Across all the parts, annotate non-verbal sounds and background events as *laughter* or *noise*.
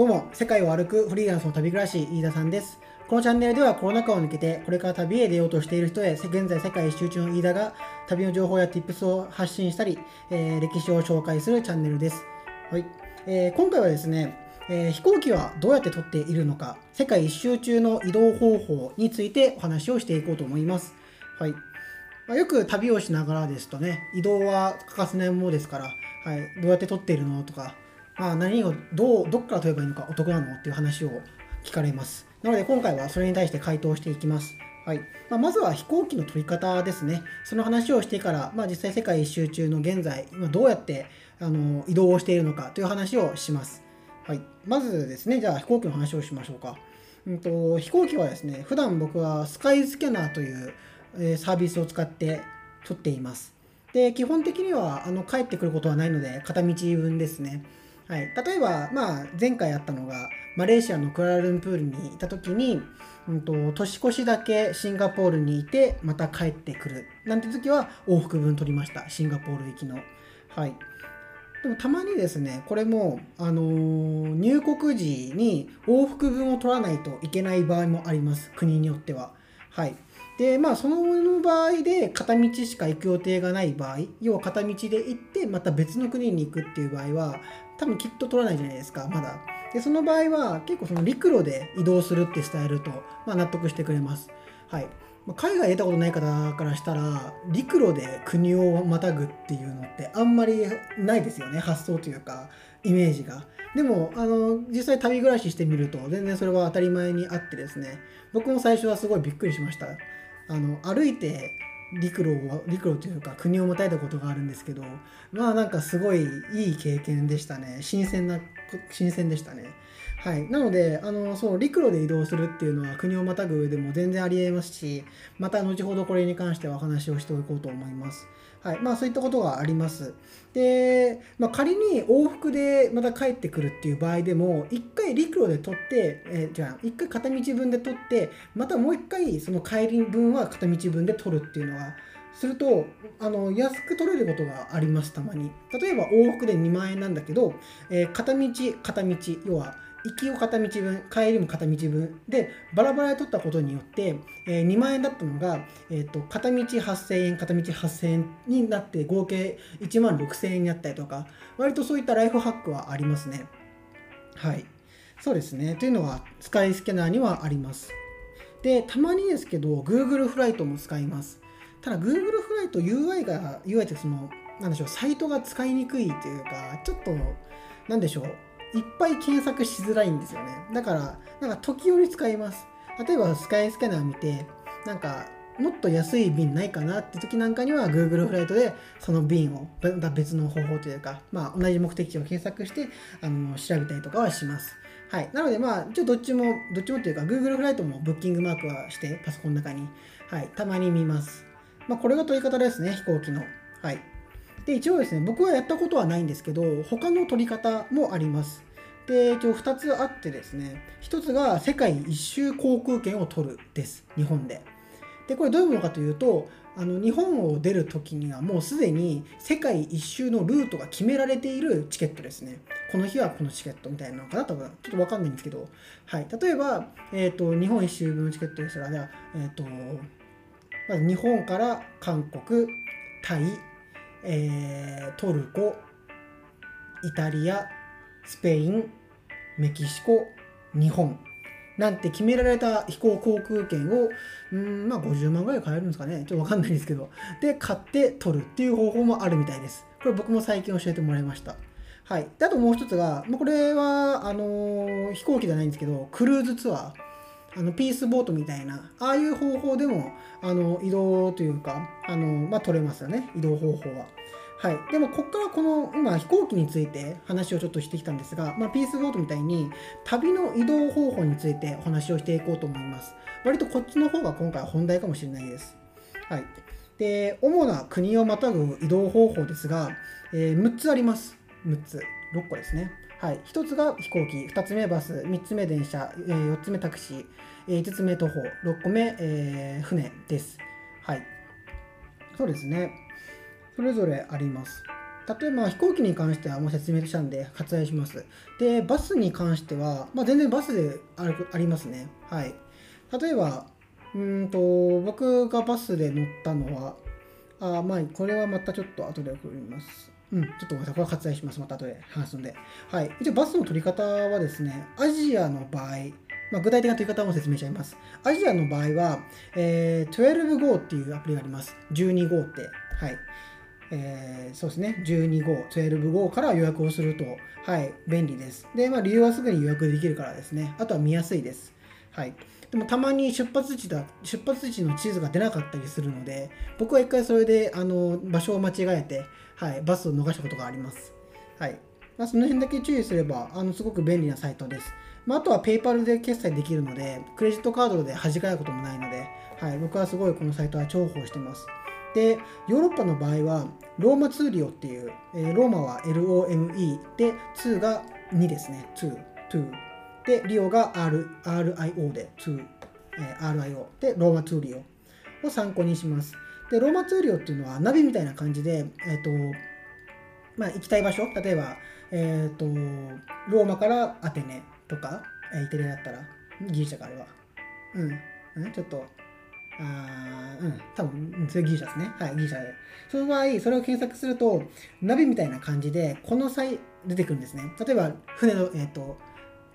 どうも、世界を歩くフリーランスの旅暮らし、飯田さんです。このチャンネルではコロナ禍を抜けて、これから旅へ出ようとしている人へ、現在世界一周中の飯田が旅の情報や tips を発信したり、えー、歴史を紹介するチャンネルです。はい。えー、今回はですね、えー、飛行機はどうやって撮っているのか、世界一周中の移動方法についてお話をしていこうと思います。はい。まあ、よく旅をしながらですとね、移動は欠かせないものですから、はい、どうやって撮っているのとか、あ、何をどうどっから取ればいいのかお得なのっていう話を聞かれます。なので今回はそれに対して回答していきます。はいまあ、まずは飛行機の取り方ですね。その話をしてから、まあ、実際世界一周中の現在、今どうやってあの移動をしているのかという話をします。はい、まずですね、じゃあ飛行機の話をしましょうか。うんと、飛行機はですね、普段僕はスカイスキャナーという、えー、サービスを使って撮っています。で、基本的にはあの帰ってくることはないので、片道分ですね。はい、例えば、まあ、前回あったのがマレーシアのクアラルンプールにいた時に、うんと、年越しだけシンガポールにいてまた帰ってくる。なんて時は往復分取りました。シンガポール行きの。はい、でもたまにですねこれも、あのー、入国時に往復分を取らないといけない場合もあります。国によっては。はい。でまあその場合で片道しか行く予定がない場合要は片道で行ってまた別の国に行くっていう場合は多分きっと取らないじゃないですかまだ。でその場合は結構その陸路で移動するってスタイルと、まあ、納得してくれます。はい。海外出たことない方からしたら陸路で国をまたぐっていうのってあんまりないですよね発想というかイメージが。でもあの実際旅暮らししてみると全然それは当たり前にあってですね僕も最初はすごいびっくりしました。あの歩いて陸路を陸路というか国をまたいだことがあるんですけどまあなんかすごいいい経験でしたね。新鮮な新鮮でしたね。はい。なのであのそう陸路で移動するっていうのは国をまたぐ上でも全然ありえますしまた後ほどこれに関してはお話をしておこうと思います。はい。まあそういったことがあります。で、まあ、仮に往復でまた帰ってくるっていう場合でも1回陸路で取って、えー、じゃあ1回片道分で取ってまたもう1回その帰り分は片道分で取るっていうのはするとあの安く取れることがありますたまに。例えば往復で2万円なんだけど、えー、片道片道要は行きを片道分帰りも片道分でバラバラで取ったことによって、えー、2万円だったのが、えーと、片道8000円片道8000円になって合計1万6000円になったりとか割とそういったライフハックはありますね。はい。そうですね。というのはスカイスキャナーにはあります。でたまにですけど Google フライトも使います。ただ Google フライト UI が UI ってそのなんでしょうサイトが使いにくいというかちょっとなんでしょう。いっぱい検索しづらいんですよね。だから、なんか時折使います。例えばスカイスキャナー見て、なんかもっと安い便ないかなって時なんかには Google フライトでその便を別の方法というか、まあ、同じ目的地を検索してあの調べたりとかはします。はい。なのでまあ、一応どっちも、どっちもっていうか Google フライトもブッキングマークはしてパソコンの中に、はい、たまに見ます。まあ、これが取り方ですね、飛行機の。はい。で、一応ですね、僕はやったことはないんですけど、他の取り方もあります。で、一応2つあってですね、1つが世界一周航空券を取るです、日本で。で、これどういうものかというと、あの日本を出るときにはもうすでに世界一周のルートが決められているチケットですね。この日はこのチケットみたいなのかな多分。ちょっとわかんないんですけど。はい。例えば、え、ー、と、日本一周分のチケットでしたら、えっ、ー、と、まず日本から韓国、タイ、えー、トルコ、イタリア、スペイン、メキシコ、日本なんて決められた飛行航空券を、うん、まあ50万ぐらい買えるんですかね。ちょっとわかんないですけど。で、買って取るっていう方法もあるみたいです。これ僕も最近教えてもらいました。はい。であともう一つが、まあ、これは、あのー、飛行機じゃないんですけど、クルーズツアー。あのピースボートみたいな、ああいう方法でも、あの、移動というか、あの、まあ、取れますよね。移動方法は。はい、でもここからこの今飛行機について話をちょっとしてきたんですが、まあ、ピースボートみたいに旅の移動方法についてお話をしていこうと思います。割とこっちの方が今回は本題かもしれないです、はい、で主な国をまたぐ移動方法ですが、えー、6つあります。6つ。6個ですね。はい、1つが飛行機。2つ目バス。3つ目電車、えー、4つ目タクシー、えー、5つ目徒歩。6個目、えー、船です。はい。そうですね。それぞれあります。例えば飛行機に関してはもう説明したんで割愛します。で、バスに関しては、まあ、全然バスであるありますね。はい。例えば、うんと、僕がバスで乗ったのは、あまあ、これはまたちょっと後で送ります。うん、ちょっとまたこれは割愛します。また後で話すので。はい。一応バスの取り方はですね、アジアの場合、まあ、具体的な取り方も説明しちゃいます。アジアの場合は、えー、12 g っていうアプリがあります。12Go って。はい。えー、そうですね、12号、12号から予約をすると、はい、便利です。で、まあ、理由はすぐに予約できるからですね。あとは見やすいです。はい。でもたまに出発地だ出発地の地図が出なかったりするので、僕は一回それであの場所を間違えて、はい、バスを逃したことがあります。はい。まあ、その辺だけ注意すれば、あのすごく便利なサイトです。まあ、あとは PayPal で決済できるので、クレジットカードで弾かれることもないので、はい、僕はすごいこのサイトは重宝してます。で、ヨーロッパの場合は、ローマツーリオっていう、えー、ローマは LOME で、2が2ですね。2、2。で、リオが R RIO で、2、えー、RIO で、ローマツーリオを参考にします。で、ローマツーリオっていうのはナビみたいな感じで、えっ、ー、と、まあ、行きたい場所、例えば、えっ、ー、と、ローマからアテネとか、え、イタリアだったら、ギリシャかあれは。うん。うん、ちょっと、あうん、多分、それギリシャですね。はい、ギリシャで。その場合、それを検索すると、ナビみたいな感じで、この際出てくるんですね。例えば、船の、えっ、ー、と、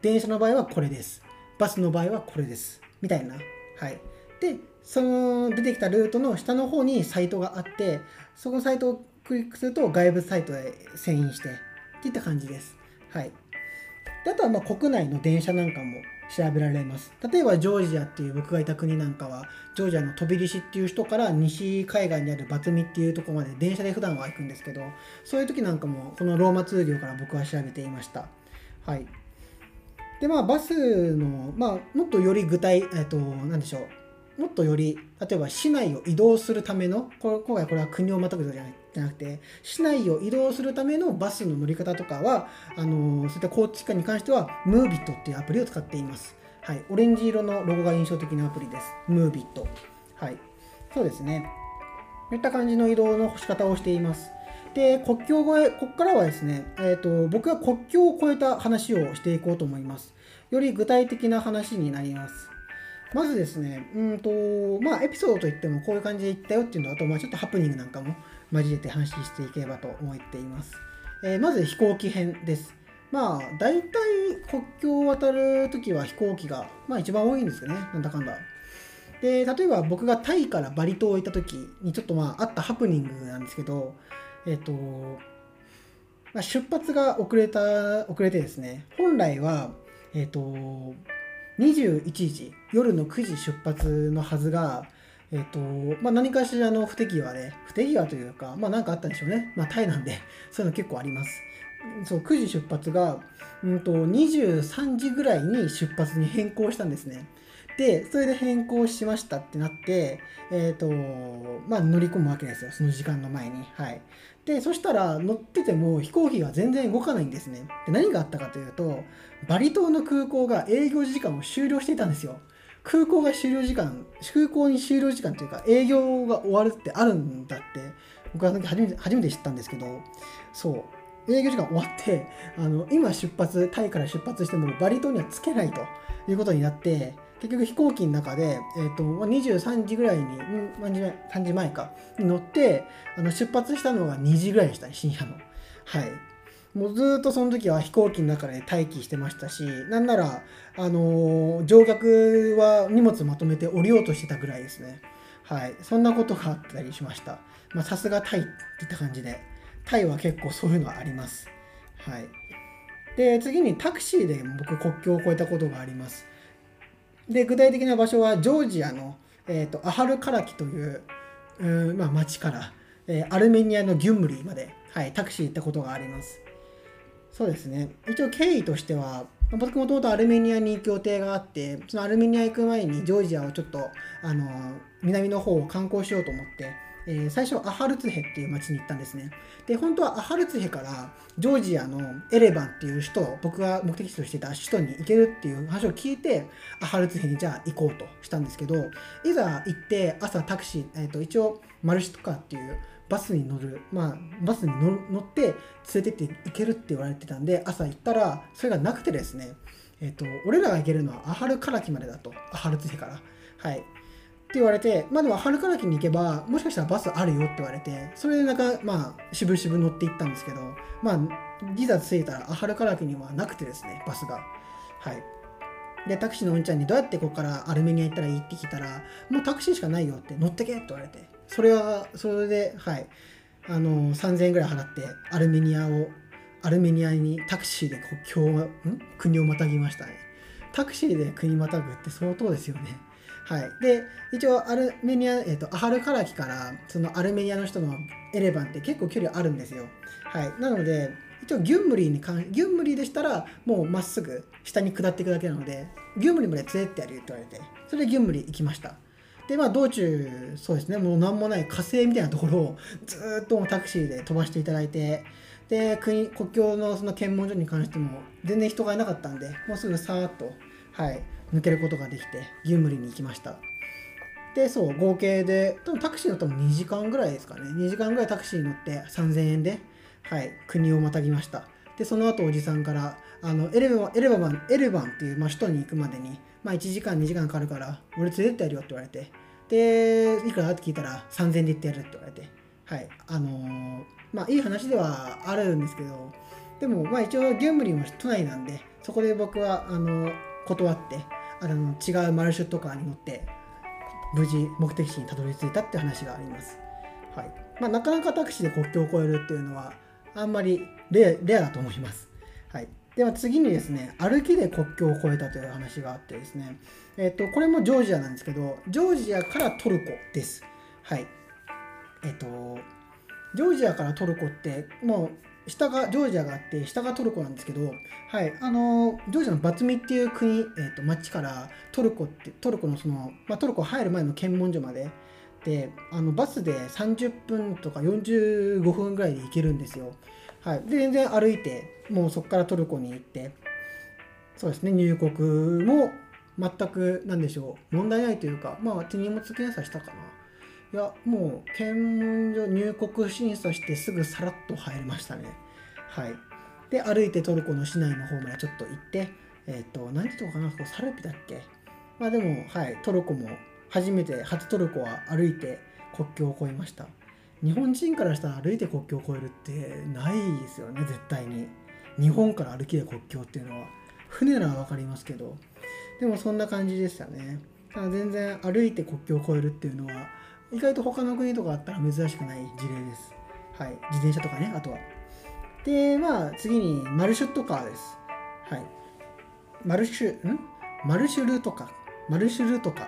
電車の場合はこれです。バスの場合はこれです。みたいな。はい。で、その出てきたルートの下の方にサイトがあって、そのサイトをクリックすると外部サイトで遷移して、っていった感じです。はい。であとはま国内の電車なんかも調べられます。例えばジョージアっていう僕がいた国なんかは、ジョージアの飛びリシっていう人から西海岸にあるバツミっていうとこまで電車で普段は行くんですけど、そういう時なんかもこのローマ通業から僕は調べていました。はい。で、まあバスの、まあもっとより具体、えっと、なんでしょう。もっとより例えば市内を移動するためのこれ今回これは国をまたぐじゃないじゃなくて市内を移動するためのバスの乗り方とかはあのそういった交通機関に関してはムービットっていうアプリを使っています。はい、オレンジ色のロゴが印象的なアプリです。ムービット。はい、そうですね。こういった感じの移動の仕方をしています。で、国境越え、ここからはですね、えーと、僕は国境を越えた話をしていこうと思います。より具体的な話になります。まずですね、うんと、まあ、エピソードといってもこういう感じで言ったよっていうのと、あと、まあ、ちょっとハプニングなんかも交えて話していければと思っています。えー、まず飛行機編です。まあ、大体国境を渡るときは飛行機が、まあ、一番多いんですよね、なんだかんだ。で、例えば僕がタイからバリ島行ったときにちょっとまあ、あったハプニングなんですけど、えっ、ー、と、まあ、出発が遅れた、遅れてですね、本来は、えっ、ー、と、21時夜の9時出発のはずが、え、ー、とまあ、何かしらの不手際で不手際というか、まあ、何かあったんでしょうね、まあ、タイなんで *laughs* そういうの結構あります。そう9時出発が、うんと、23時ぐらいに出発に変更したんですね。でそれで変更しましたってなってえっ、ー、とまあ乗り込むわけですよ。その時間の前に。はい。でそしたら乗ってても飛行機が全然動かないんですね。で何があったかというとバリ島の空港が営業時間を終了していたんですよ。空港が終了時間空港に終了時間というか営業が終わるってあるんだって僕は初めて初めて知ったんですけどそう。営業時間終わってあの今出発タイから出発してもバリ島には着けないということになって結局飛行機の中で、えーと、23時ぐらいに、?3 時前か、に乗って、あの出発したのが2時ぐらいでしたね、深夜の。はい。もうずっとその時は飛行機の中で待機してましたし、なんなら、あのー、乗客は荷物まとめて降りようとしてたぐらいですね。はい。そんなことがあったりしました。ま、さすがタイっていった感じで、タイは結構そういうのはあります。はい。で、次にタクシーで僕国境を越えたことがあります。で具体的な場所はジョージアの、えーと、アハルカラキというう、まあ、町から、えー、アルメニアのギュンブリーまで、はい、タクシー行ったことがあります。そうですね。一応経緯としては、僕もともとアルメニアに行く予定があって、そのアルメニア行く前にジョージアをちょっと、あの、南の方を観光しようと思って、えー、最初アハルツヘっていう町に行ったんですね。で、本当はアハルツヘからジョージアのエレバンっていう首都、僕が目的地としてた首都に行けるっていう話を聞いて、アハルツヘにじゃあ行こうとしたんですけど、いざ行って朝タクシー、えー、と一応マルシトカっていうバスに乗る、まあ、バスに乗って連れてって行けるって言われてたんで朝行ったらそれがなくてですね、えっと俺らが行けるのはアハルカラキまでだとアハルツヘからはいって言われて、まあでも、春からきに行けば、もしかしたらバスあるよって言われて、それでなんか、まあ、しぶしぶ乗って行ったんですけど、まあ、いざ着いたら、春からきにはなくてですね、バスが。はい。で、タクシーのうんちゃんにどうやってここからアルメニア行ったらいいって聞いたら、もうタクシーしかないよって乗ってけって言われて、それは、それで、はい、あの、3000円ぐらい払って、アルメニアを、アルメニアにタクシーで国境ん？国をまたぎましたね。タクシーで国またぐって相当ですよね。はい、で一応アルメニア、えーと、アハルカラキからそのアルメニアの人のエレバンって結構距離あるんですよ。はい、なので一応ギュンムリーに関ギュンムリーでしたらもうまっすぐ下に下っていくだけなのでギュンムリーまで連れてってやるって言われてそれでギュンムリー行きました。でまあ道中そうですねもう何もない火星みたいなところをずっとタクシーで飛ばしていただいてで国国境のその検問所に関しても全然人がいなかったんでもうすぐさーっとはい。抜けることができてユームリに行きました。でそう合計で多分タクシー乗ったの2時間ぐらいですかね。2時間ぐらいタクシーに乗って3000円ではい国をまたぎました。でその後おじさんからあのエレバエレバンエレバンっていう、まあ、首都に行くまでに、まあ、1時間2時間かかるから俺連れてってやるよって言われて。でいくらって聞いたら3000円で行ってやるって言われて。はいあのー、まあいい話ではあるんですけどでもまあ一応ギュンブリも都内なんでそこで僕はあの断ってあの違うマルシュットカーに乗って無事目的地にたどり着いたって話があります。はいまあ、なかなかタクシーで国境を越えるっていうのはあんまりレアだと思います。はい、では次にですね歩きで国境を越えたという話があってですね、えっとこれもジョージアなんですけどジョージアからトルコです。はいえっとジョージアからトルコってもう下がジョージアがあって下がトルコなんですけど、はいあのジョージアのバツミっていう国、えーと、町からトルコってトルコのその、まあ、トルコ入る前の検問所までであのバスで30分とか45分ぐらいで行けるんですよ。はい、で全然歩いてもうそこからトルコに行ってそうですね入国も全く何でしょう問題ないというかまあ手荷物検査したかないやもう検問所入国審査してすぐさらっと入りましたね。はい。で歩いてトルコの市内の方までちょっと行ってえっ、ー、と何て言うのかなこサルピだっけ？まあでもはいトルコも初めて初トルコは歩いて国境を越えました。日本人からしたら歩いて国境を越えるってないですよね絶対に。日本から歩きで国境っていうのは。船なら分かりますけど。でもそんな感じでしたね。全然歩いて国境を越えるっていうのは意外と他の国とかあったら珍しくない事例です。はい。自転車とかね、あとは。で、まあ、次に、マルシュットカーです。はい。マルシュ、ん？マルシュルとか、マルシュルとか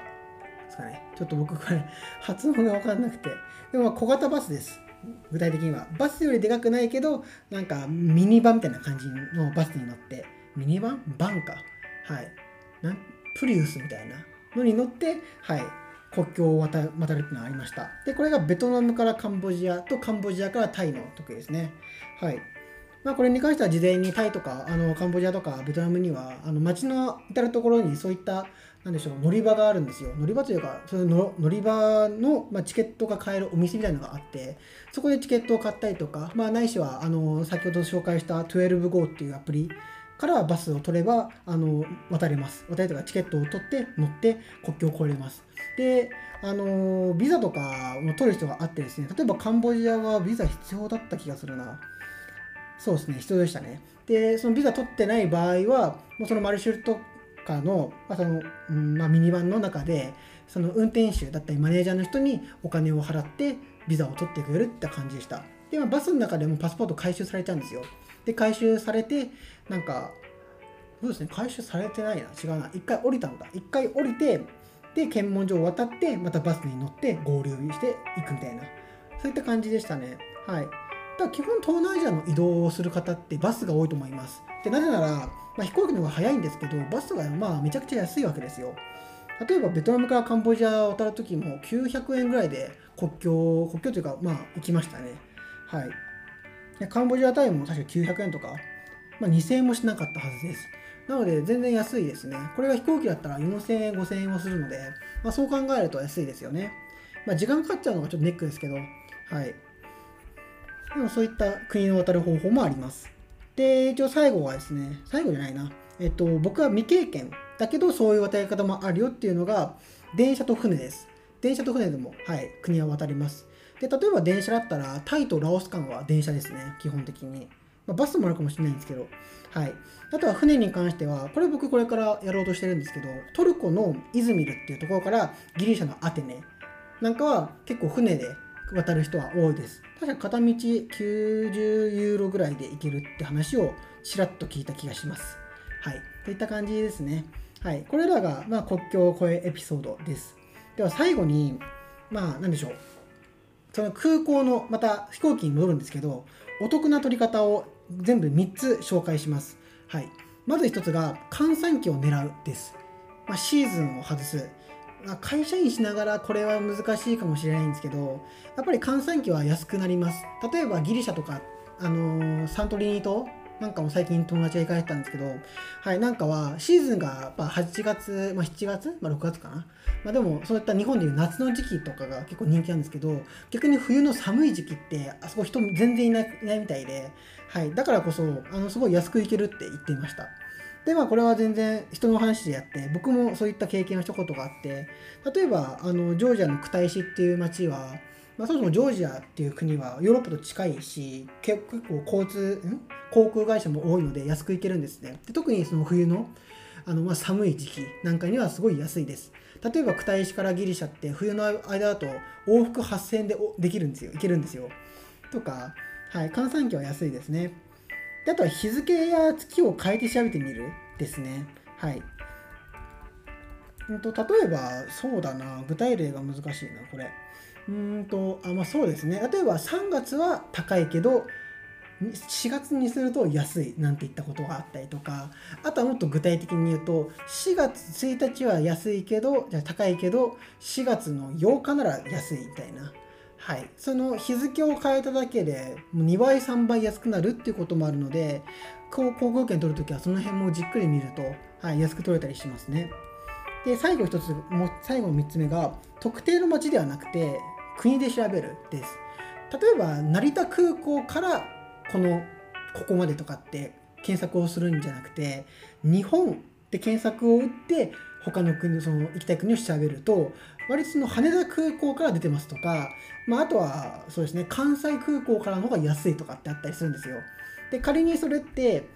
ですかね。ちょっと僕これ、*laughs* 発音がわかんなくて。でも、小型バスです。具体的には。バスよりでかくないけど、なんか、ミニバンみたいな感じのバスに乗って、ミニバン？バンか。はい。なプリウスみたいなのに乗って、はい。国境を渡るっていうのがありました。で、これがベトナムからカンボジアとカンボジアからタイの時ですね。はい。まあ、これに関しては事前にタイとかあのカンボジアとかベトナムにはあの街の至る所にそういったなんでしょう乗り場があるんですよ乗り場というかその乗り場の、まあ、チケットが買えるお店みたいなのがあってそこでチケットを買ったりとか、まあ、ないしはあの先ほど紹介した 12GO っていうアプリからバスを取ればあの渡れます渡れとかチケットを取って乗って国境を越えれますであのビザとかも取る人があってですね例えばカンボジアはビザ必要だった気がするな。そうですね必要でしたね。でそのビザ取ってない場合はもうそのマルシュルとかの,、まあそのうんまあ、ミニバンの中でその運転手だったりマネージャーの人にお金を払ってビザを取ってくれるって感じでした。で、まあ、バスの中でもパスポート回収されちゃうんですよ。で回収されてなんかそうですね回収されてないな。違うな。一回降りたんだ。一回降りてで検問所を渡ってまたバスに乗って合流していくみたいな。そういった感じでしたね。はい。だ基本東南アジアの移動をする方ってバスが多いと思います。でなぜなら、まあ、飛行機の方が早いんですけどバスがまあめちゃくちゃ安いわけですよ。例えばベトナムからカンボジアを渡るときも900円ぐらいで国境国境というかまあ行きましたね。はい。カンボジアタイムも確か900円とか、まあ、2000円もしなかったはずです。なので全然安いですね。これが飛行機だったら4000円、5000円もするので、まあ、そう考えると安いですよね。まあ、時間かかっちゃうのがちょっとネックですけど、はい。でもそういった国を渡る方法もあります。で、一応最後はですね、最後じゃないな。えっと、僕は未経験だけどそういう渡り方もあるよっていうのが、電車と船です。電車と船でも、はい、国は渡ります。で、例えば電車だったら、タイとラオス間は電車ですね、基本的に。まあ、バスもあるかもしれないんですけど、はい。あとは船に関しては、これ僕これからやろうとしてるんですけど、トルコのイズミルっていうところからギリシャのアテネなんかは結構船で渡る人は多いです。確か片道90ユーロぐらいで行けるって話をちらっと聞いた気がします。はい。といった感じですね。はい。これらが、まあ、国境を越えエピソードです。では最後に、まあ、何でしょう。その空港の、また飛行機に戻るんですけど、お得な取り方を全部3つ紹介します。はい。まず1つが、閑散期を狙うです。まあ、シーズンを外す。あ会社員しながらこれは難しいかもしれないんですけどやっぱり閑散期は安くなります例えばギリシャとか、あのー、サントリーニ島なんかも最近友達が行かれてたんですけど、はい、なんかはシーズンがやっぱ8月、まあ、7月、まあ、6月かな、まあ、でもそういった日本でいう夏の時期とかが結構人気なんですけど逆に冬の寒い時期ってあそこ人全然いないいないみたいで、はい、だからこそあのすごい安く行けるって言っていました。でまあこれは全然人の話でやって僕もそういった経験をしたことがあって例えばあのジョージアのクタイシっていう町は、まあ、そもそもジョージアっていう国はヨーロッパと近いし結構交通ん？航空会社も多いので安く行けるんですねで特にその冬のあのまあ寒い時期なんかにはすごい安いです例えばクタイシからギリシャって冬の間だと往復8000円でできるんですよ行けるんですよとかはい閑散期は安いですねであとは日付や月を変えて調べてみるですね。はい。うんと例えば、そうだな、具体例が難しいな、これ。うんと、あ、まあそうですね。例えば3月は高いけど、4月にすると安いなんて言ったことがあったりとかあとはもっと具体的に言うと4月1日は安いけどじゃ高いけど4月の8日なら安いみたいなはい、その日付を変えただけで2倍3倍安くなるっていうこともあるので航空券取るときはその辺もじっくり見ると、はい、安く取れたりしますね。で最後1つも最後の3つ目が特定の町ではなくて国で調べるです。例えば成田空港からこのここまでとかって検索をするんじゃなくて日本って検索を打って他の国その行きたい国を調べると割とその羽田空港から出てますとか、まあ、あとはそうですね関西空港からの方が安いとかってあったりするんですよ。で仮にそれって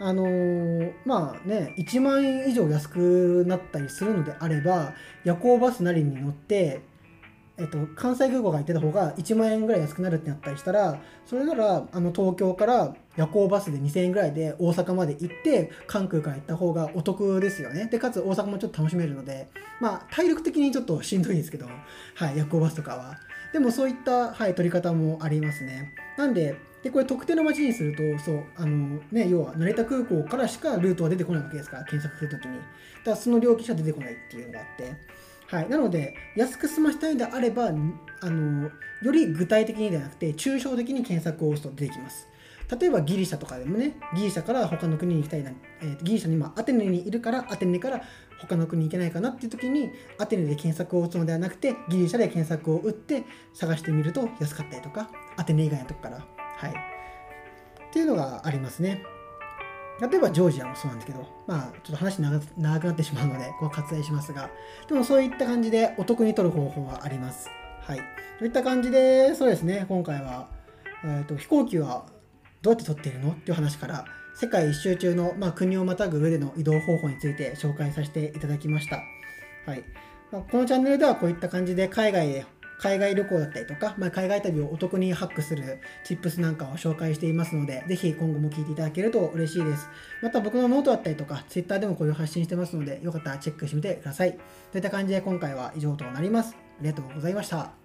あのー、まあね1万円以上安くなったりするのであれば夜行バスなりに乗ってえっと、関西空港が行ってた方が1万円ぐらい安くなるってなったりしたらそれならあの東京から夜行バスで2000円ぐらいで大阪まで行って関空から行った方がお得ですよね。でかつ大阪もちょっと楽しめるのでまあ体力的にちょっとしんどいんですけど、はい、夜行バスとかは。でもそういった、はい、取り方もありますね。なんででこれ特定の街にするとそうあの、ね、要は成田空港からしかルートは出てこないわけですから検索するときに。だからその料金しか出てこないっていうのがあって。はい、なので安く済ましたいのであればあのより具体的にではなくて抽象的に検索を押すと出てきます。例えばギリシャとかでもねギリシャから他の国に行きたいな、えー、ギリシャに今アテネにいるからアテネから他の国に行けないかなっていう時にアテネで検索を打つのではなくてギリシャで検索を打って探してみると安かったりとかアテネ以外のとこから。はい。っていうのがありますね。例えばジョージアもそうなんですけど、まあ、ちょっと話長くなってしまうので、こう割愛しますが、でもそういった感じでお得に取る方法はあります。はい。といった感じで、そうですね、今回は、えーと、飛行機はどうやって取っているのっていう話から、世界一周中の、まあ、国をまたぐ上での移動方法について紹介させていただきました。はい。まあ、このチャンネルではこういった感じで海外で海外旅行だったりとか、まあ、海外旅をお得にハックする tips なんかを紹介していますので、ぜひ今後も聞いていただけると嬉しいです。また僕のノートだったりとか、Twitter でもこういう発信してますので、よかったらチェックしてみてください。といった感じで今回は以上となります。ありがとうございました。